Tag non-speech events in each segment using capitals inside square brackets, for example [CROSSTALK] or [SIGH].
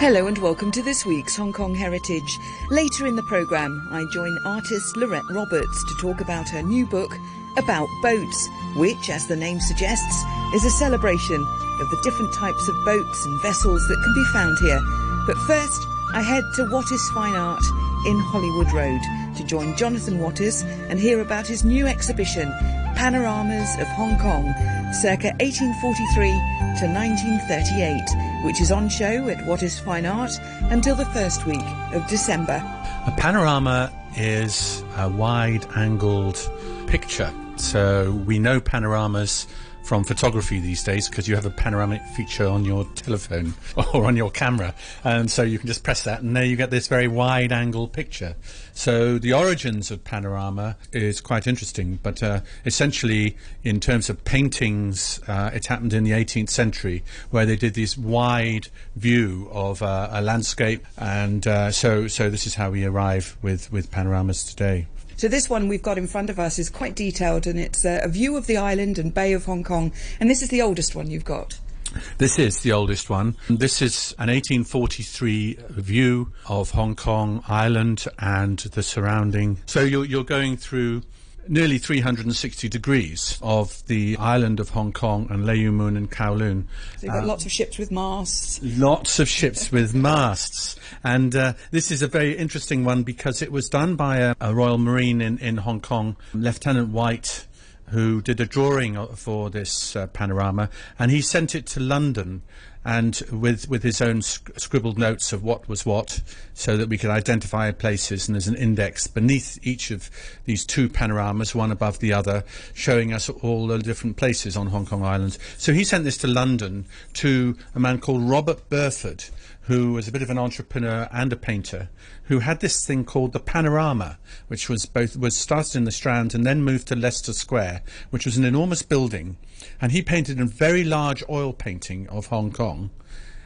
Hello and welcome to this week's Hong Kong Heritage. Later in the programme, I join artist Lorette Roberts to talk about her new book about boats, which, as the name suggests, is a celebration of the different types of boats and vessels that can be found here. But first, I head to Wattis Fine Art in Hollywood Road to join Jonathan Wattis and hear about his new exhibition, Panoramas of Hong Kong, circa 1843 to 1938, which is on show at Wattis Fine Art until the first week of December. A panorama is a wide angled picture. So we know panoramas from photography these days because you have a panoramic feature on your telephone [LAUGHS] or on your camera. And so you can just press that and there you get this very wide angle picture. So the origins of panorama is quite interesting, but uh, essentially in terms of paintings, uh, it happened in the 18th century where they did this wide view of uh, a landscape. And uh, so, so this is how we arrive with, with panoramas today. So this one we've got in front of us is quite detailed and it's uh, a view of the island and Bay of Hong Kong. And this is the oldest one you've got. This is the oldest one. This is an 1843 view of Hong Kong Island and the surrounding. So you're, you're going through nearly 360 degrees of the island of Hong Kong and Leau Mun and Kowloon. So you've got uh, lots of ships with masts. Lots of ships with masts. And uh, this is a very interesting one because it was done by a, a Royal Marine in, in Hong Kong, Lieutenant White, who did a drawing for this uh, panorama, and he sent it to London and with with his own sc- scribbled notes of what was what, so that we could identify places. And there's an index beneath each of these two panoramas, one above the other, showing us all the different places on Hong Kong Island. So he sent this to London to a man called Robert Burford, who was a bit of an entrepreneur and a painter, who had this thing called the Panorama, which was both was started in the Strand and then moved to Leicester Square, which was an enormous building and he painted a very large oil painting of Hong Kong.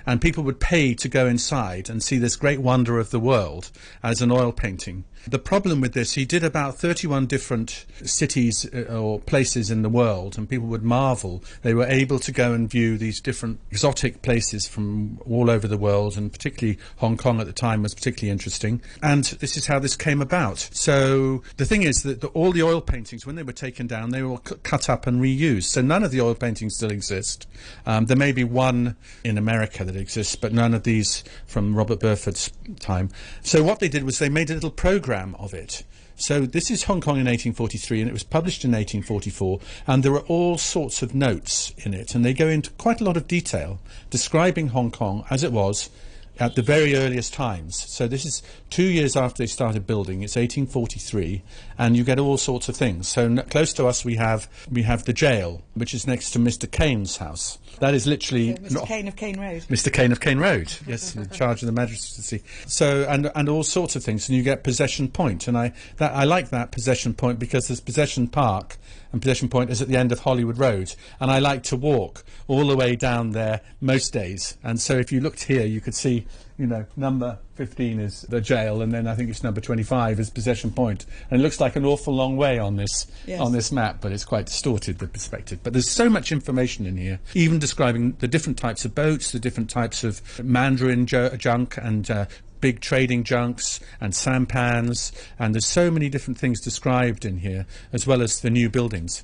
And people would pay to go inside and see this great wonder of the world as an oil painting. The problem with this, he did about 31 different cities uh, or places in the world, and people would marvel. They were able to go and view these different exotic places from all over the world, and particularly Hong Kong at the time was particularly interesting. And this is how this came about. So the thing is that the, all the oil paintings, when they were taken down, they were cut up and reused. So none of the oil paintings still exist. Um, there may be one in America that exists, but none of these from Robert Burford's time. So what they did was they made a little program of it. So this is Hong Kong in 1843, and it was published in 1844, and there are all sorts of notes in it, and they go into quite a lot of detail describing Hong Kong as it was at the very earliest times. So this is two years after they started building. It's 1843, and you get all sorts of things. So n- close to us, we have we have the jail, which is next to Mr. Caine's house. That is literally so Mr. Caine of Caine Road. Mr. Caine of Caine Road. Yes, in charge of the magistracy. So and and all sorts of things, and you get Possession Point, and I that I like that Possession Point because there's Possession Park and Possession Point is at the end of Hollywood Road. And I like to walk all the way down there most days. And so if you looked here, you could see, you know, number 15 is the jail, and then I think it's number 25 is Possession Point. And it looks like an awful long way on this Yes. on this map, but it's quite distorted the perspective. But there's so much information in here, even describing the different types of boats, the different types of Mandarin ju- junk and uh, big trading junks and sampans, and there's so many different things described in here, as well as the new buildings.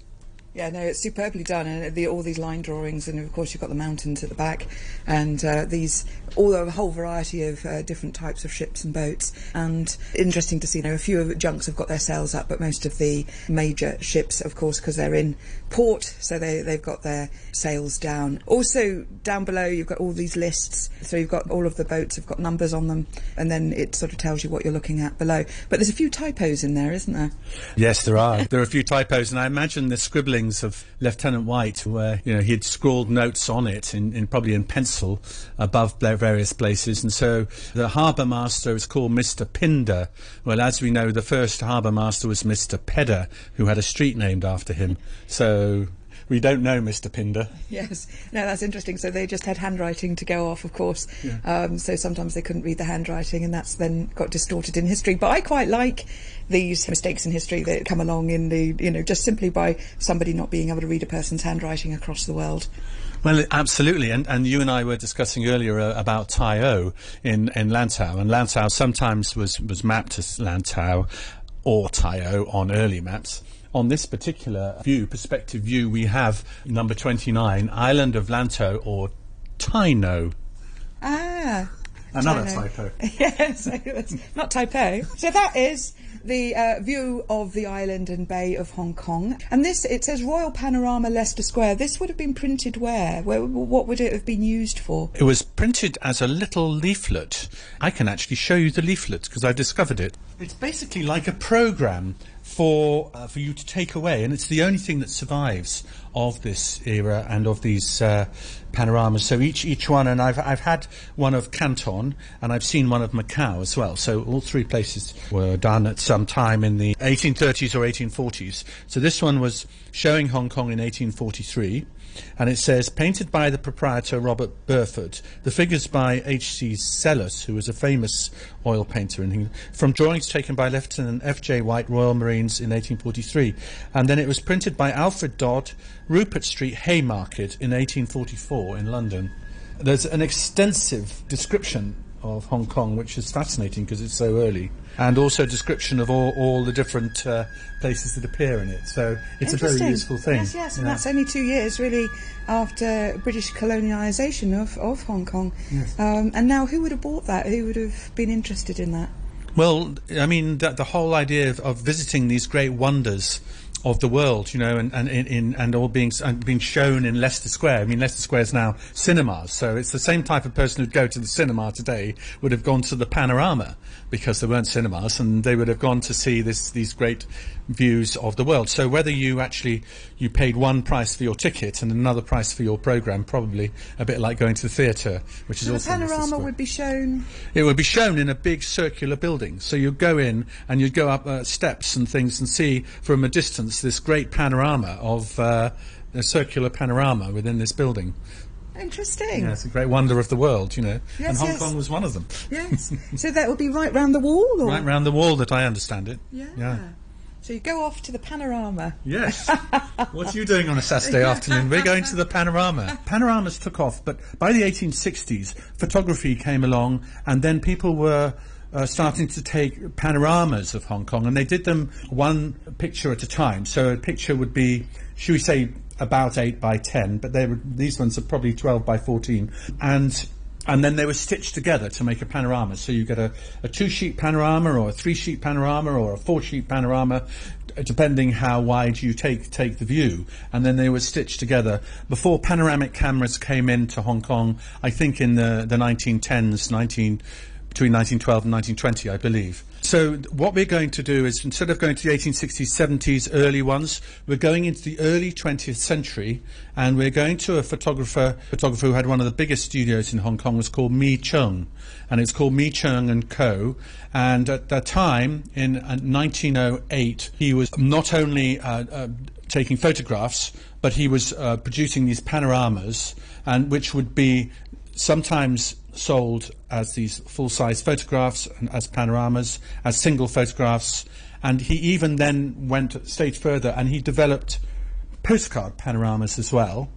Yeah, no, it's superbly done, and the, all these line drawings, and of course you've got the mountains at the back, and uh, these all a whole variety of uh, different types of ships and boats. And interesting to see, you know, a few of the junks have got their sails up, but most of the major ships, of course, because they're in port, so they they've got their sails down. Also, down below you've got all these lists, so you've got all of the boats have got numbers on them, and then it sort of tells you what you're looking at below. But there's a few typos in there, isn't there? Yes, there are. there are a few typos, and I imagine the of Lieutenant White, where you know he had scrawled notes on it, in, in probably in pencil, above various places. And so the harbour master is called Mister Pinder. Well, as we know, the first harbour master was Mister Pedder, who had a street named after him. So we don't know, Mr. Pinder. Yes, no, that's interesting. So they just had handwriting to go off, of course. Yeah. Um, so sometimes they couldn't read the handwriting, and that's then got distorted in history. But I quite like these mistakes in history that come along in the, you know, just simply by somebody not being able to read a person's handwriting across the world. Well, absolutely, and and you and I were discussing earlier uh, about Tai O in in Lantau, and Lantau sometimes was was mapped as Lantau or Tai O on early maps on this particular view, perspective view, we have number 29, Island of Lantau or Taino. Ah. Another typo. [LAUGHS] yes, [LAUGHS] not typo. So that is the uh, view of the island and bay of Hong Kong. And this, it says Royal Panorama Leicester Square. This would have been printed where? where? What would it have been used for? It was printed as a little leaflet. I can actually show you the leaflet because I discovered it. It's basically like a program for uh, for you to take away, and it's the only thing that survives of this era and of these uh, panoramas. So each each one, and I've I've had one of Canton, and I've seen one of Macau as well. So all three places were done at some time in the 1830s or 1840s. So this one was showing Hong Kong in 1843 and it says, painted by the proprietor Robert Burford, the figures by H.C. Selous, who was a famous oil painter, in England, from drawings taken by Lieutenant F.J. White, Royal Marines, in 1843. And then it was printed by Alfred Dodd, Rupert Street, Haymarket, in 1844 in London. There's an extensive description of Hong Kong, which is fascinating because it's so early, and also a description of all, all the different uh, places that appear in it. So it's a very useful thing. Yes, yes, and that's only two years really after British colonialisation of, of Hong Kong. Yes. Um, and now, who would have bought that? Who would have been interested in that? Well, I mean, the, the whole idea of, of visiting these great wonders of the world, you know, and and in, and all being and being shown in Leicester Square. I mean, Leicester Square is now cinemas, so it's the same type of person who'd go to the cinema today would have gone to the Panorama because there weren't cinemas, and they would have gone to see this these great views of the world. So whether you actually you paid one price for your ticket and another price for your program, probably a bit like going to the theatre, which so is also the panorama would be shown. It would be shown in a big circular building. So you'd go in and you'd go up uh, steps and things and see from a distance this great panorama of uh, a circular panorama within this building. Interesting. Yeah, it's a great wonder of the world, you know. Yes, and Hong yes. Kong was one of them. Yes. [LAUGHS] so that would be right round the wall? Or? Right round the wall that I understand it. Yeah. yeah. So you go off to the panorama. Yes. [LAUGHS] what are you doing on a Saturday afternoon? We're going to the panorama. Panoramas took off, but by the 1860s, photography came along, and then people were. Uh, starting to take panoramas of Hong Kong, and they did them one picture at a time. So a picture would be, should we say, about eight by ten, but they were these ones are probably twelve by fourteen, and and then they were stitched together to make a panorama. So you get a, a two sheet panorama or a three sheet panorama or a four sheet panorama, depending how wide you take take the view. And then they were stitched together before panoramic cameras came into Hong Kong. I think in the the 1910s, 19 between 1912 and 1920, I believe. So what we're going to do is instead of going to the 1860s, 70s, early ones, we're going into the early 20th century, and we're going to a photographer, photographer who had one of the biggest studios in Hong Kong. was called Mee Cheung, and it's called Mee Cheung and Co. And at that time, in 1908, he was not only uh, uh, taking photographs, but he was uh, producing these panoramas, and which would be sometimes sold as these full-size photographs and as panoramas, as single photographs, and he even then went a stage further and he developed postcard panoramas as well.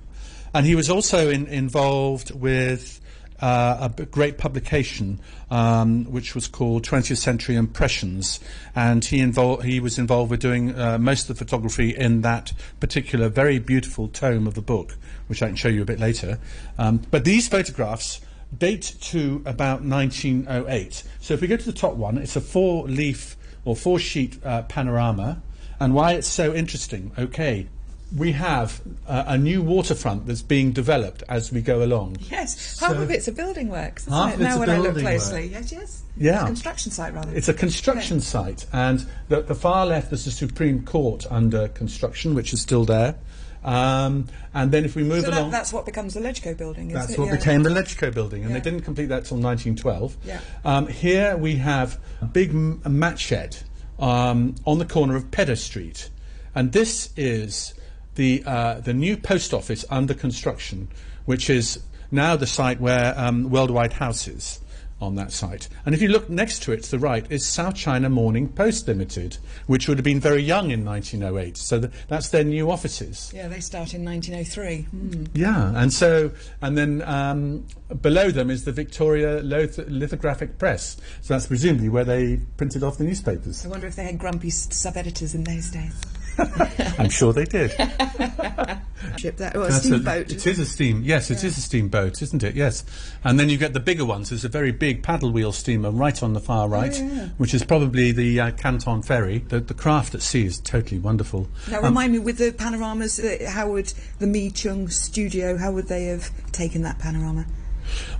And he was also in, involved with uh, a great publication um, which was called 20th Century Impressions, and he involved he was involved with doing uh, most of the photography in that particular very beautiful tome of the book, which I can show you a bit later. Um, but these photographs date to about 1908. So if we go to the top one, it's a four leaf or four sheet uh, panorama. And why it's so interesting, okay, we have uh, a new waterfront that's being developed as we go along. Yes, half so of it's a building works, isn't half it? Now when I look closely. Work. Yes, yes. Yeah. It's a construction site rather. It's a construction yeah. site, and the, the far left there's the Supreme Court under construction, which is still there. Um, and then if we move so along, that's what becomes the Legco building. that's it? what yeah. became the Legco building, and yeah. they didn't complete that till 1912. Yeah. Um, here we have a big m- mat shed um, on the corner of Pedder Street, and this is the uh, the new post office under construction, which is now the site where um, Worldwide House is on that site. And if you look next to it to the right is South China Morning Post Limited, which would have been very young in 1908. So th- that's their new offices. Yeah, they start in 1903. Mm. Yeah, and so and then um, below them is the Victoria Lith- Lithographic Press. So that's presumably where they printed off the newspapers. I wonder if they had grumpy sub editors in those days. I'm sure they did. [LAUGHS] Ship that, well, steamboat. it is a steam. Yes, it is a steamboat, isn't it? Yes. And then you get the bigger ones. There's a very big paddle wheel steamer right on the far right, Oh, yeah. which is probably the uh, Canton ferry. The, the craft at sea is totally wonderful. Now, Um, remind me, with the panoramas, uh, how would the Mee Cheung studio, how would they have taken that panorama?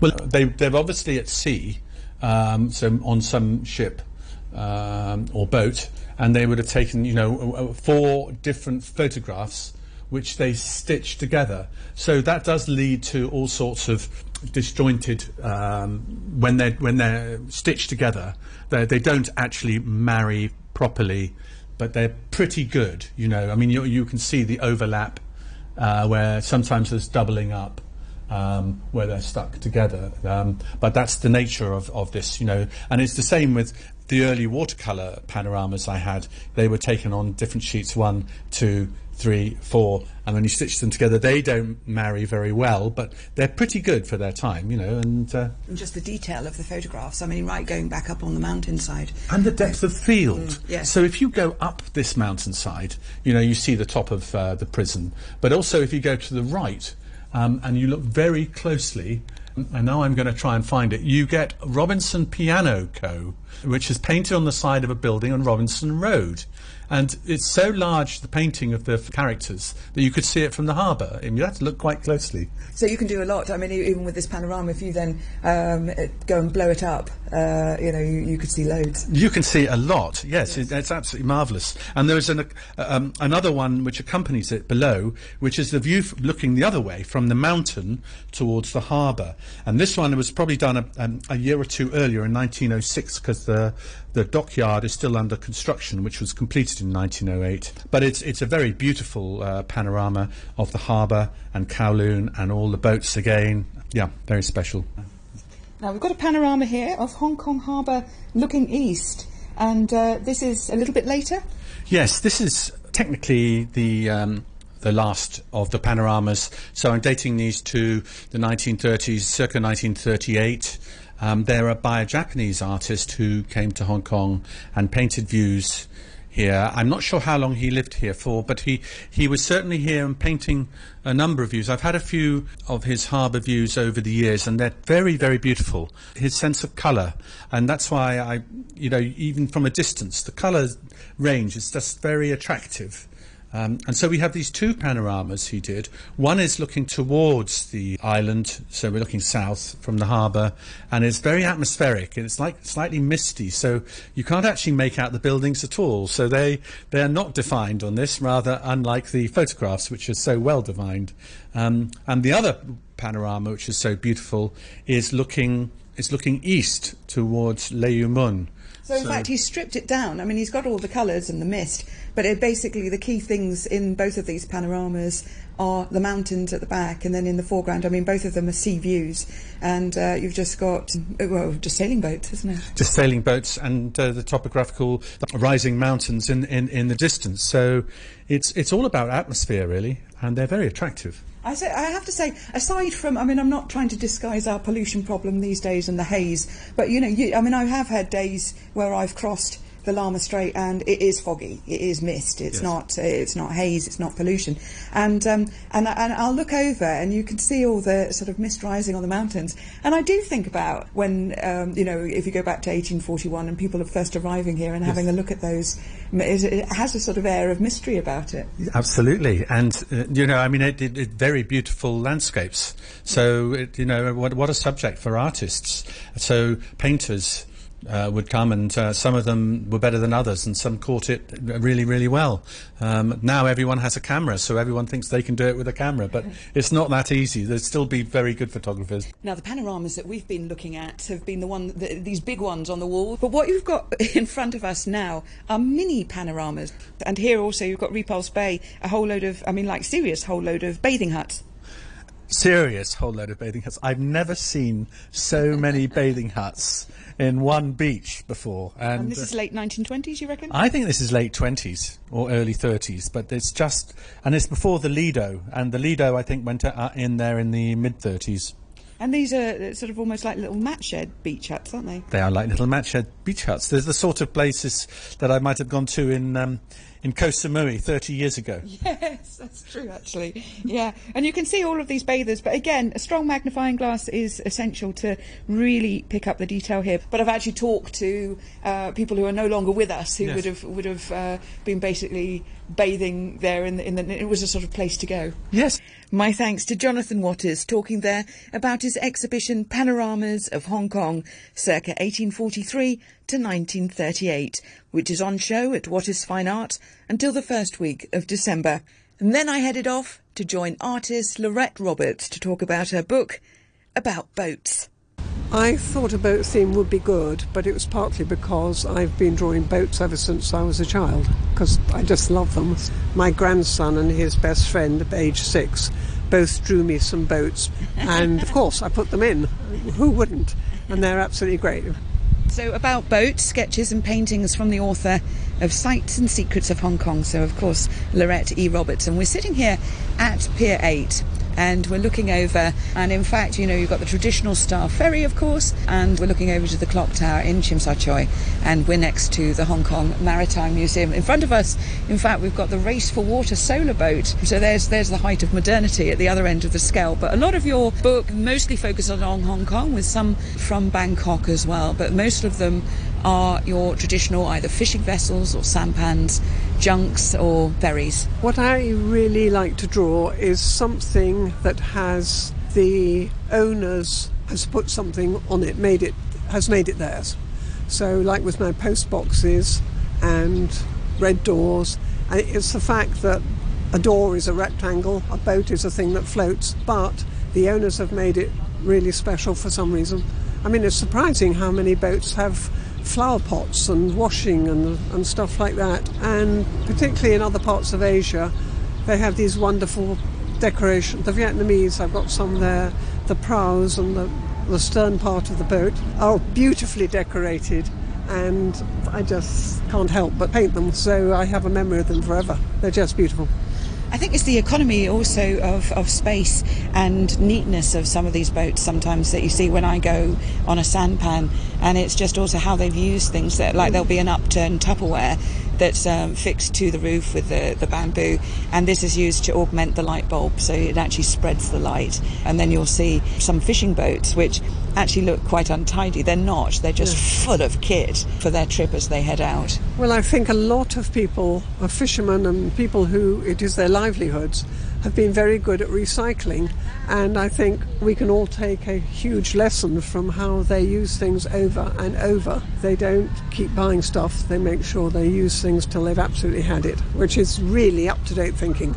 Well, they, they're obviously at sea, um, so on some ship um, or boat, and they would have taken, you know, four different photographs which they stitched together. So that does lead to all sorts of disjointed um, when they when they're stitched together. They they don't actually marry properly, but they're pretty good. You know, I mean, you you can see the overlap uh, where sometimes there's doubling up um, where they're stuck together. Um, but that's the nature of, of this, you know. And it's the same with the early watercolour panoramas I had. They were taken on different sheets, one, two, three, four, and when you stitch them together, they don't marry very well, but they're pretty good for their time, you know. And uh, And just the detail of the photographs. I mean, right, going back up on the mountainside. and the depth of field. yes. So if you go up this mountainside, you know you see the top of uh, the prison. But also if you go to the right um, and you look very closely, and now I'm going to try and find it. You get Robinson Piano Co., which is painted on the side of a building on Robinson Road. And it's so large, the painting of the characters, that you could see it from the harbour. And you have to look quite closely. So you can do a lot. I mean, even with this panorama, if you then um, go and blow it up, uh, you know, you, you could see loads. You can see a lot. Yes, It, it's absolutely marvellous. And there is an, uh, um, another one which accompanies it below, which is the view looking the other way from the mountain towards the harbour. And this one was probably done a, um, a year or two earlier in 1906 because the the dockyard is still under construction, which was completed in 1908. But it's it's a very beautiful uh, panorama of the harbour and Kowloon and all the boats again. Yeah, very special. Now we've got a panorama here of Hong Kong Harbour looking east, and uh, this is a little bit later. Yes, this is technically the um, the last of the panoramas. So I'm dating these to the 1930s, circa 1938. Um, they're by a Japanese artist who came to Hong Kong and painted views here. I'm not sure how long he lived here for, but he, he was certainly here and painting a number of views. I've had a few of his harbour views over the years, and they're very, very beautiful. His sense of colour, and that's why I, you know, even from a distance, the colour range is just very attractive. Um, and so we have these two panoramas he did. One is looking towards the island, so we're looking south from the harbour, and it's very atmospheric and it's like slightly misty, so you can't actually make out the buildings at all. So they they are not defined on this, rather unlike the photographs, which are so well defined. Um, and the other panorama, which is so beautiful, is looking is looking east towards Leu Mun. So in fact, he's stripped it down. I mean, he's got all the colours and the mist, but it basically the key things in both of these panoramas are the mountains at the back, and then in the foreground. I mean, both of them are sea views, and uh, you've just got well, just sailing boats, isn't it? just sailing boats and uh, the topographical rising mountains in, in, in the distance. So it's it's all about atmosphere really, and they're very attractive. I say, I have to say, aside from, I mean, I'm not trying to disguise our pollution problem these days and the haze, but you know, you, I mean, I have had days where I've crossed the Lama Strait and it is foggy, it is mist, it's Yes. not, it's not haze, it's not pollution, and um, and and I'll look over and you can see all the sort of mist rising on the mountains, and I do think about when um, you know, if you go back to 1841 and people are first arriving here and having a look at those, it it has a sort of air of mystery about it. Absolutely, and uh, you know, I mean, it, it, it very beautiful landscapes. So it, you know, what what a subject for artists. So painters uh, would come, and uh, some of them were better than others, and some caught it really, really well. Um, now everyone has a camera, so everyone thinks they can do it with a camera, but [LAUGHS] it's not that easy. There'd still be very good photographers. Now, the panoramas that we've been looking at have been the one, the, these big ones on the wall, but what you've got [LAUGHS] in front of us now are mini panoramas, and here also you've got Repulse Bay, a whole load of, I mean, like serious whole load of bathing huts serious whole load of bathing huts. I've never seen so many [LAUGHS] bathing huts in one beach before. And, and this is late 1920s, you reckon? I think this is late 20s or early 30s, but it's just, and it's before the Lido, and the Lido I think went uh, in there in the mid 30s. And these are sort of almost like little mat shed beach huts, aren't they? They are like little mat shed beach huts. They're the sort of places that I might have gone to in um, in Koh Samui 30 years ago. [LAUGHS] Yes, that's true, actually. Yeah, and you can see all of these bathers, but again, a strong magnifying glass is essential to really pick up the detail here. But I've actually talked to uh, people who are no longer with us who yes. would have would have uh, been basically bathing there in the, in the. It was a sort of place to go. Yes. My thanks to Jonathan Wattis talking there about his exhibition Panoramas of Hong Kong, circa 1843 to 1938, which is on show at Wattis Fine Art until the first week of December. And then I headed off to join artist Lorette Roberts to talk about her book about boats. I thought a boat theme would be good, but it was partly because I've been drawing boats ever since I was a child, because I just love them. My grandson and his best friend, age six, both drew me some boats, and of course I put them in. Who wouldn't? And they're absolutely great. So, about boats, sketches, and paintings from the author of Sights and Secrets of Hong Kong. So, of course, Lorette E. Roberts. And we're sitting here at Pier 8 and we're looking over and in fact you know you've got the traditional Star Ferry of course and we're looking over to the clock tower in Tsim Sha Tsui and we're next to the Hong Kong Maritime Museum. In front of us in fact we've got the Race for Water solar boat. So there's there's the height of modernity at the other end of the scale. But a lot of your book mostly focuses on Hong Kong with some from Bangkok as well but most of them are your traditional either fishing vessels or sampans, junks or ferries? What I really like to draw is something that has the owners has put something on it, made it has made it theirs. So, like with my post boxes and red doors, it's the fact that a door is a rectangle, a boat is a thing that floats, but the owners have made it really special for some reason. I mean, it's surprising how many boats have flower pots and washing and, and stuff like that. And particularly in other parts of Asia, they have these wonderful decorations. The Vietnamese, I've got some there, the prows and the, the stern part of the boat are beautifully decorated. And I just can't help but paint them, so I have a memory of them forever. They're just beautiful. I think it's the economy also of, of space and neatness of some of these boats sometimes that you see when I go on a sampan, and it's just also how they've used things that like there'll be an upturned Tupperware that's um, fixed to the roof with the, the bamboo, and this is used to augment the light bulb so it actually spreads the light. And then you'll see some fishing boats which actually look quite untidy. They're not, they're just yeah. full of kit for their trip as they head out. Well, I think a lot of people, fishermen and people who it is their livelihoods, have been very good at recycling, and I think we can all take a huge lesson from how they use things over and over. They don't keep buying stuff, they make sure they use things till they've absolutely had it, which is really up to date thinking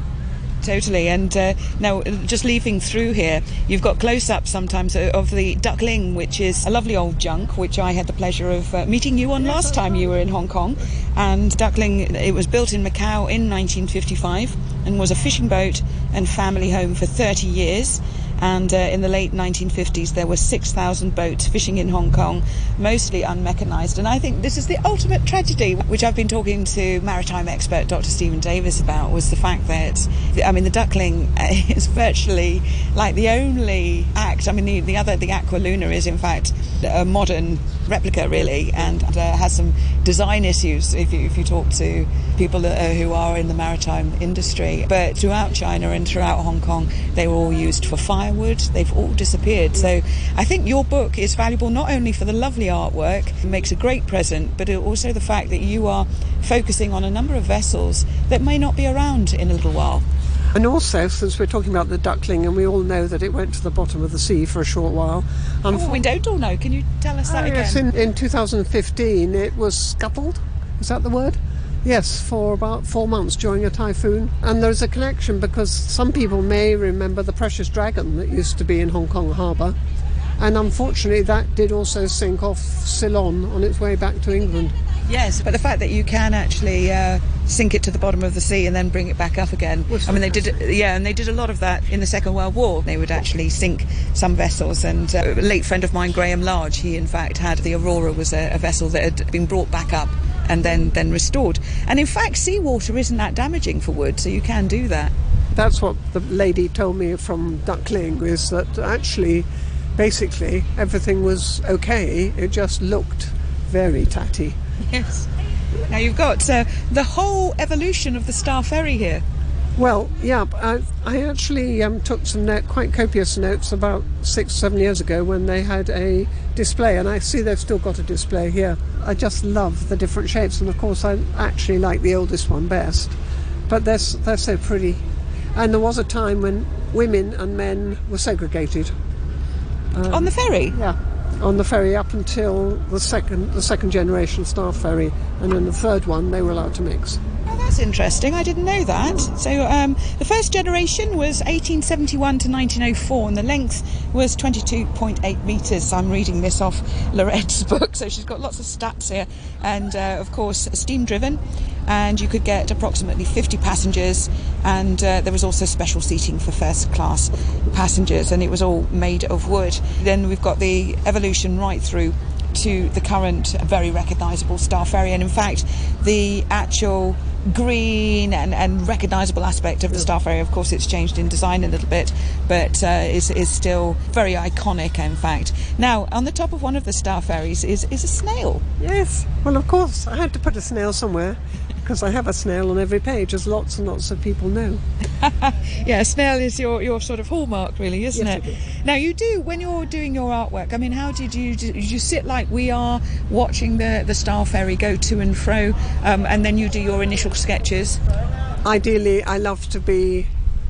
totally. And uh, now, just leaving through here, you've got close ups sometimes of the Duckling, which is a lovely old junk, which I had the pleasure of uh, meeting you on last time you were in Hong Kong. And Duckling, it was built in Macau in 1955 and was a fishing boat and family home for 30 years and uh, in the late 1950s there were 6,000 boats fishing in Hong Kong, mostly unmechanized. And I think this is the ultimate tragedy, which I've been talking to maritime expert Dr. Stephen Davies about, was the fact that, I mean, the Duckling [LAUGHS] is virtually like the only act. I mean, the, the other, the Aqua Luna is in fact a modern replica, really, and uh, has some design issues if you, if you talk to people that, uh, who are in the maritime industry. But throughout China and throughout Hong Kong, they were all used for fire firewood, they've all disappeared. So I think your book is valuable not only for the lovely artwork, it makes a great present, but also the fact that you are focusing on a number of vessels that may not be around in a little while. And also, since we're talking about the duckling, and we all know that it went to the bottom of the sea for a short while. Oh, um, we don't all know. Can you tell us that oh, again? Yes, in, in 2015 it was scuttled. Is that the word? Yes, for about four months during a typhoon. And there's a connection because some people may remember the Precious Dragon that used to be in Hong Kong harbour. And unfortunately, that did also sink off Ceylon on its way back to England. Yes, but the fact that you can actually uh, sink it to the bottom of the sea and then bring it back up again. I mean, they did, yeah, and they did a lot of that in the Second World War. They would actually sink some vessels, and uh, a late friend of mine, Graham Large, he in fact had the Aurora was a, a vessel that had been brought back up and then then restored. And in fact, seawater isn't that damaging for wood, so you can do that. That's what the lady told me from Duckling is that actually, basically, everything was okay. It just looked very tatty. Yes. Now you've got uh, the whole evolution of the Star Ferry here. Well, yeah, I, I actually um, took some note, quite copious notes about six, seven years ago when they had a display, and I see they've still got a display here. I just love the different shapes, and of course, I actually like the oldest one best. But they're, they're so pretty. And there was a time when women and men were segregated. Um, On the ferry? Yeah on the ferry up until the second the second generation Star Ferry, and then the third one they were allowed to mix. Oh, that's interesting. I didn't know that. So um, the first generation was 1871 to 1904, and the length was 22.8 metres. I'm reading this off Lorette's [LAUGHS] book, so she's got lots of stats here, and uh, of course steam driven and you could get approximately 50 passengers and uh, there was also special seating for first class passengers and it was all made of wood then we've got the evolution right through to the current very recognisable Star Ferry and in fact the actual green and, and recognisable aspect of the Star Ferry. Of course, it's changed in design a little bit, but uh, is, is still very iconic, in fact. Now, on the top of one of the Star Ferries is, is a snail. Yes, well, of course, I had to put a snail somewhere because I have a snail on every page, as lots and lots of people know. [LAUGHS] yeah, snail is your, your sort of hallmark, really, isn't yes, it? it now, you do, when you're doing your artwork, I mean, how did you, did you sit like we are watching the, the Star Ferry go to and fro, um, and then you do your initial sketches? Ideally, I love to be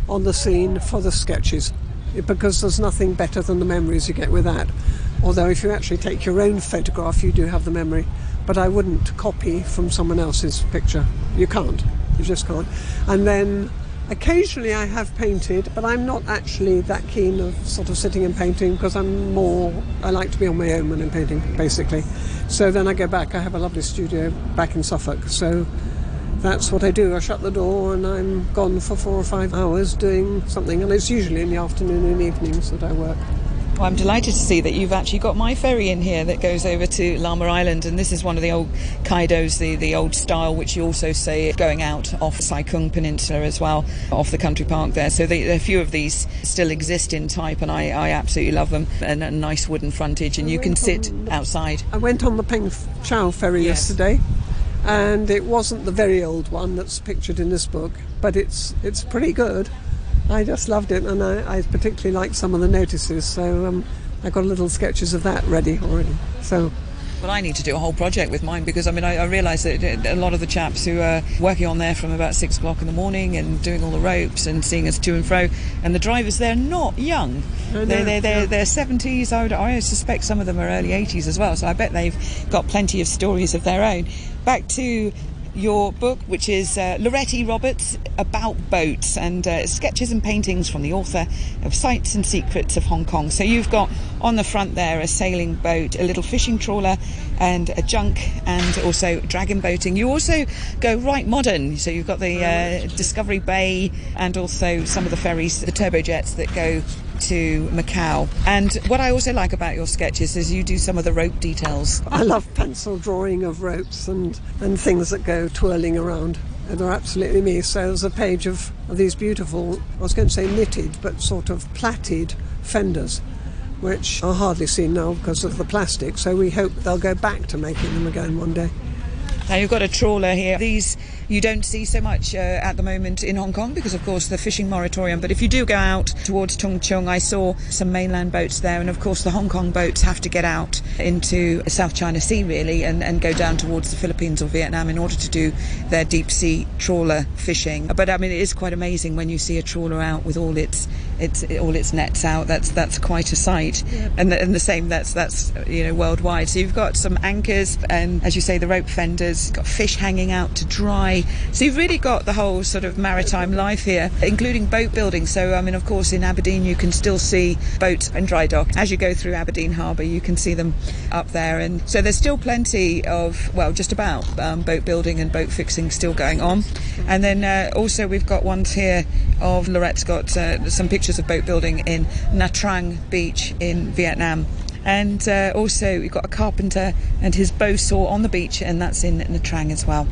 on the scene for the sketches because there's nothing better than the memories you get with that. Although, if you actually take your own photograph, you do have the memory but I wouldn't copy from someone else's picture. You can't. You just can't. And then occasionally I have painted, but I'm not actually that keen of sort of sitting and painting because I'm more, I like to be on my own when I'm painting, basically. So then I go back. I have a lovely studio back in Suffolk. So that's what I do. I shut the door and I'm gone for four or five hours doing something, and it's usually in the afternoon and evenings that I work. Well, I'm delighted to see that you've actually got my ferry in here that goes over to Lamma Island, and this is one of the old kaidos, the, the old style, which you also see going out off Sai Kung Peninsula as well, off the country park there. So the, a few of these still exist in type, and I, I absolutely love them. And a nice wooden frontage, and you can sit outside. I went on the Peng Chau ferry yes. yesterday and it wasn't the very old one that's pictured in this book, but it's it's pretty good. I just loved it, and I, I particularly liked some of the notices. So um, I got little sketches of that ready already. So. Well, I need to do a whole project with mine because I mean I, I realise that a lot of the chaps who are working on there from about six o'clock in the morning and doing all the ropes and seeing us to and fro, and the drivers they're not young. They're they're they're, they're 70s. I would I suspect some of them are early 80s as well. So I bet they've got plenty of stories of their own. Back to your book, which is uh, Lorette Roberts about boats and uh, sketches and paintings from the author of Sights and Secrets of Hong Kong. So you've got on the front there a sailing boat, a little fishing trawler, and a junk, and also dragon boating. You also go right modern. So you've got the uh, Discovery Bay and also some of the ferries, the turbojets that go to Macau. And what I also like about your sketches is you do some of the rope details. I love pencil drawing of ropes and, and things that go twirling around. And they're absolutely me. So there's a page of, of these beautiful, I was going to say knitted, but sort of plaited fenders which are hardly seen now because of the plastic. So we hope they'll go back to making them again one day. Now you've got a trawler here. These you don't see so much uh, at the moment in Hong Kong because, of course, the fishing moratorium. But if you do go out towards Tung Chung, I saw some mainland boats there, and of course, the Hong Kong boats have to get out into the South China Sea really and, and go down towards the Philippines or Vietnam in order to do their deep sea trawler fishing. But I mean, it is quite amazing when you see a trawler out with all its its all its nets out. That's that's quite a sight, yeah. and the, and the same that's that's you know worldwide. So you've got some anchors and as you say the rope fenders, got fish hanging out to dry. So you've really got the whole sort of maritime life here, including boat building. So I mean, of course, in Aberdeen you can still see boats and dry dock as you go through Aberdeen Harbour. You can see them up there, and so there's still plenty of well, just about um, boat building and boat fixing still going on. And then uh, also we've got ones here of Lorette's got uh, some pictures of boat building in Nha Trang Beach in Vietnam. And uh, also, we've got a carpenter and his bow saw on the beach, and that's in Nha Trang as well.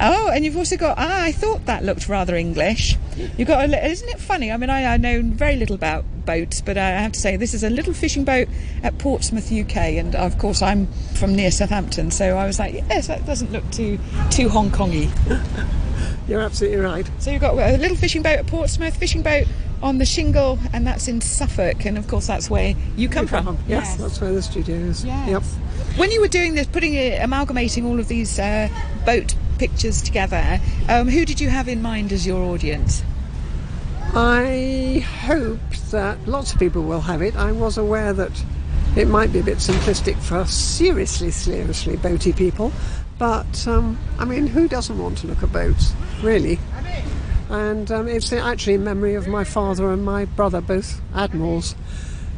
Oh, and you've also got, ah, I thought that looked rather English. You've got, a, isn't it funny? I mean, I, I know very little about boats, but I have to say, this is a little fishing boat at Portsmouth, UK, and of course, I'm from near Southampton, so I was like, yes, that doesn't look too too Hong Kongy. [LAUGHS] You're absolutely right. So you've got a little fishing boat at Portsmouth, fishing boat on the shingle, and that's in Suffolk, and of course that's where you come from. from. Yes, yes, that's where the studio is. Yes. Yep. When you were doing this, putting it, amalgamating all of these uh, boat pictures together, um, who did you have in mind as your audience? I hope that lots of people will have it. I was aware that it might be a bit simplistic for seriously, seriously boaty people, but um, I mean, who doesn't want to look at boats, really? And um, it's actually in memory of my father and my brother, both admirals,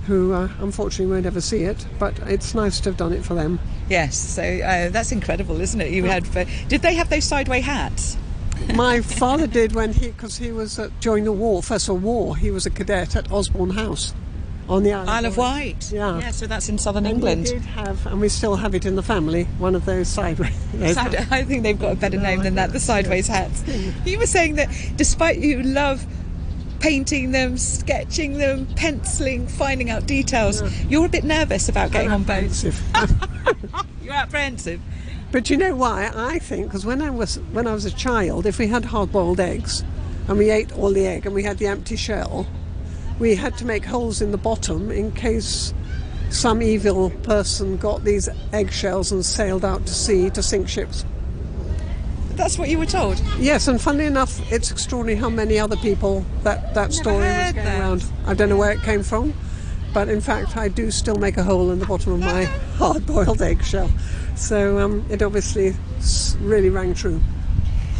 who uh, unfortunately won't ever see it. But it's nice to have done it for them. Yes, so uh, that's incredible, isn't it? You had, did they have those sideway hats? my [LAUGHS] father did when he, because he was uh, during the war, First World War, he was a cadet at Osborne House on the Isle, Isle of Wight. Yeah. yeah, so that's in southern and England. We did have, and we still have it in the family, one of those sideways. [LAUGHS] Side, I think they've got a better name than that, the [LAUGHS] sideways hats. You were saying that despite you love painting them, sketching them, penciling, finding out details, yeah. you're a bit nervous about getting on boats. [LAUGHS] you're apprehensive. But you know why? I think because when I was when I was a child, if we had hard-boiled eggs, and we ate all the egg and we had the empty shell, we had to make holes in the bottom in case some evil person got these eggshells and sailed out to sea to sink ships. That's what you were told? Yes, and funnily enough, it's extraordinary how many other people that, that story was going that. around. I don't know where it came from, but in fact, I do still make a hole in the bottom of my [LAUGHS] hard boiled eggshell. So um, it obviously really rang true.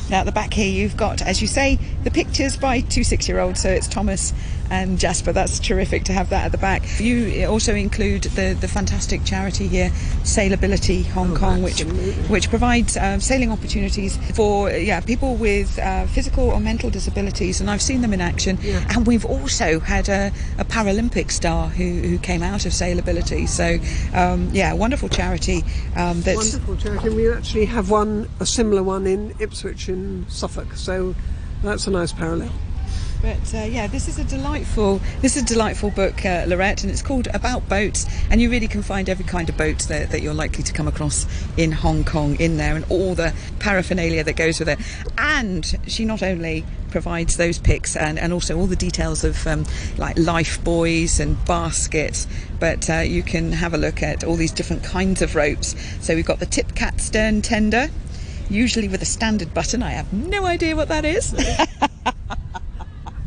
Now, at the back here, you've got, as you say, the pictures by two six year olds. So it's Thomas and Jasper. That's terrific to have that at the back. You also include the, the fantastic charity here, Sailability Hong oh, Kong, which which provides uh, sailing opportunities for yeah people with uh, physical or mental disabilities, and I've seen them in action. Yeah. And we've also had a, a, Paralympic star who, who came out of Sailability. So um, yeah, wonderful charity. Um, that's wonderful charity. We actually have one a similar one in Ipswich in Suffolk. So that's a nice parallel. But uh, yeah, this is a delightful this is a delightful book, uh, Lorette, and it's called About Boats. And you really can find every kind of boat that, that you're likely to come across in Hong Kong in there, and all the paraphernalia that goes with it. And she not only provides those pics and, and also all the details of um, like life buoys and baskets, but uh, you can have a look at all these different kinds of ropes. So we've got the tip cat stern tender, usually with a standard button. I have no idea what that is. [LAUGHS]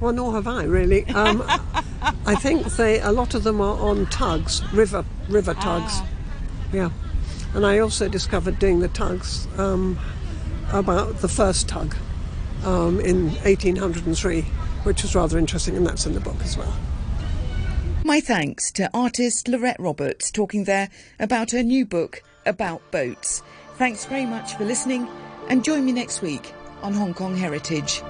Well, nor have I really. Um, I think they a lot of them are on tugs, river river tugs. Ah. Yeah, and I also discovered doing the tugs um, about the first tug um, in 1803, which was rather interesting, and that's in the book as well. My thanks to artist Lorette Roberts talking there about her new book about boats. Thanks very much for listening, and join me next week on Hong Kong Heritage.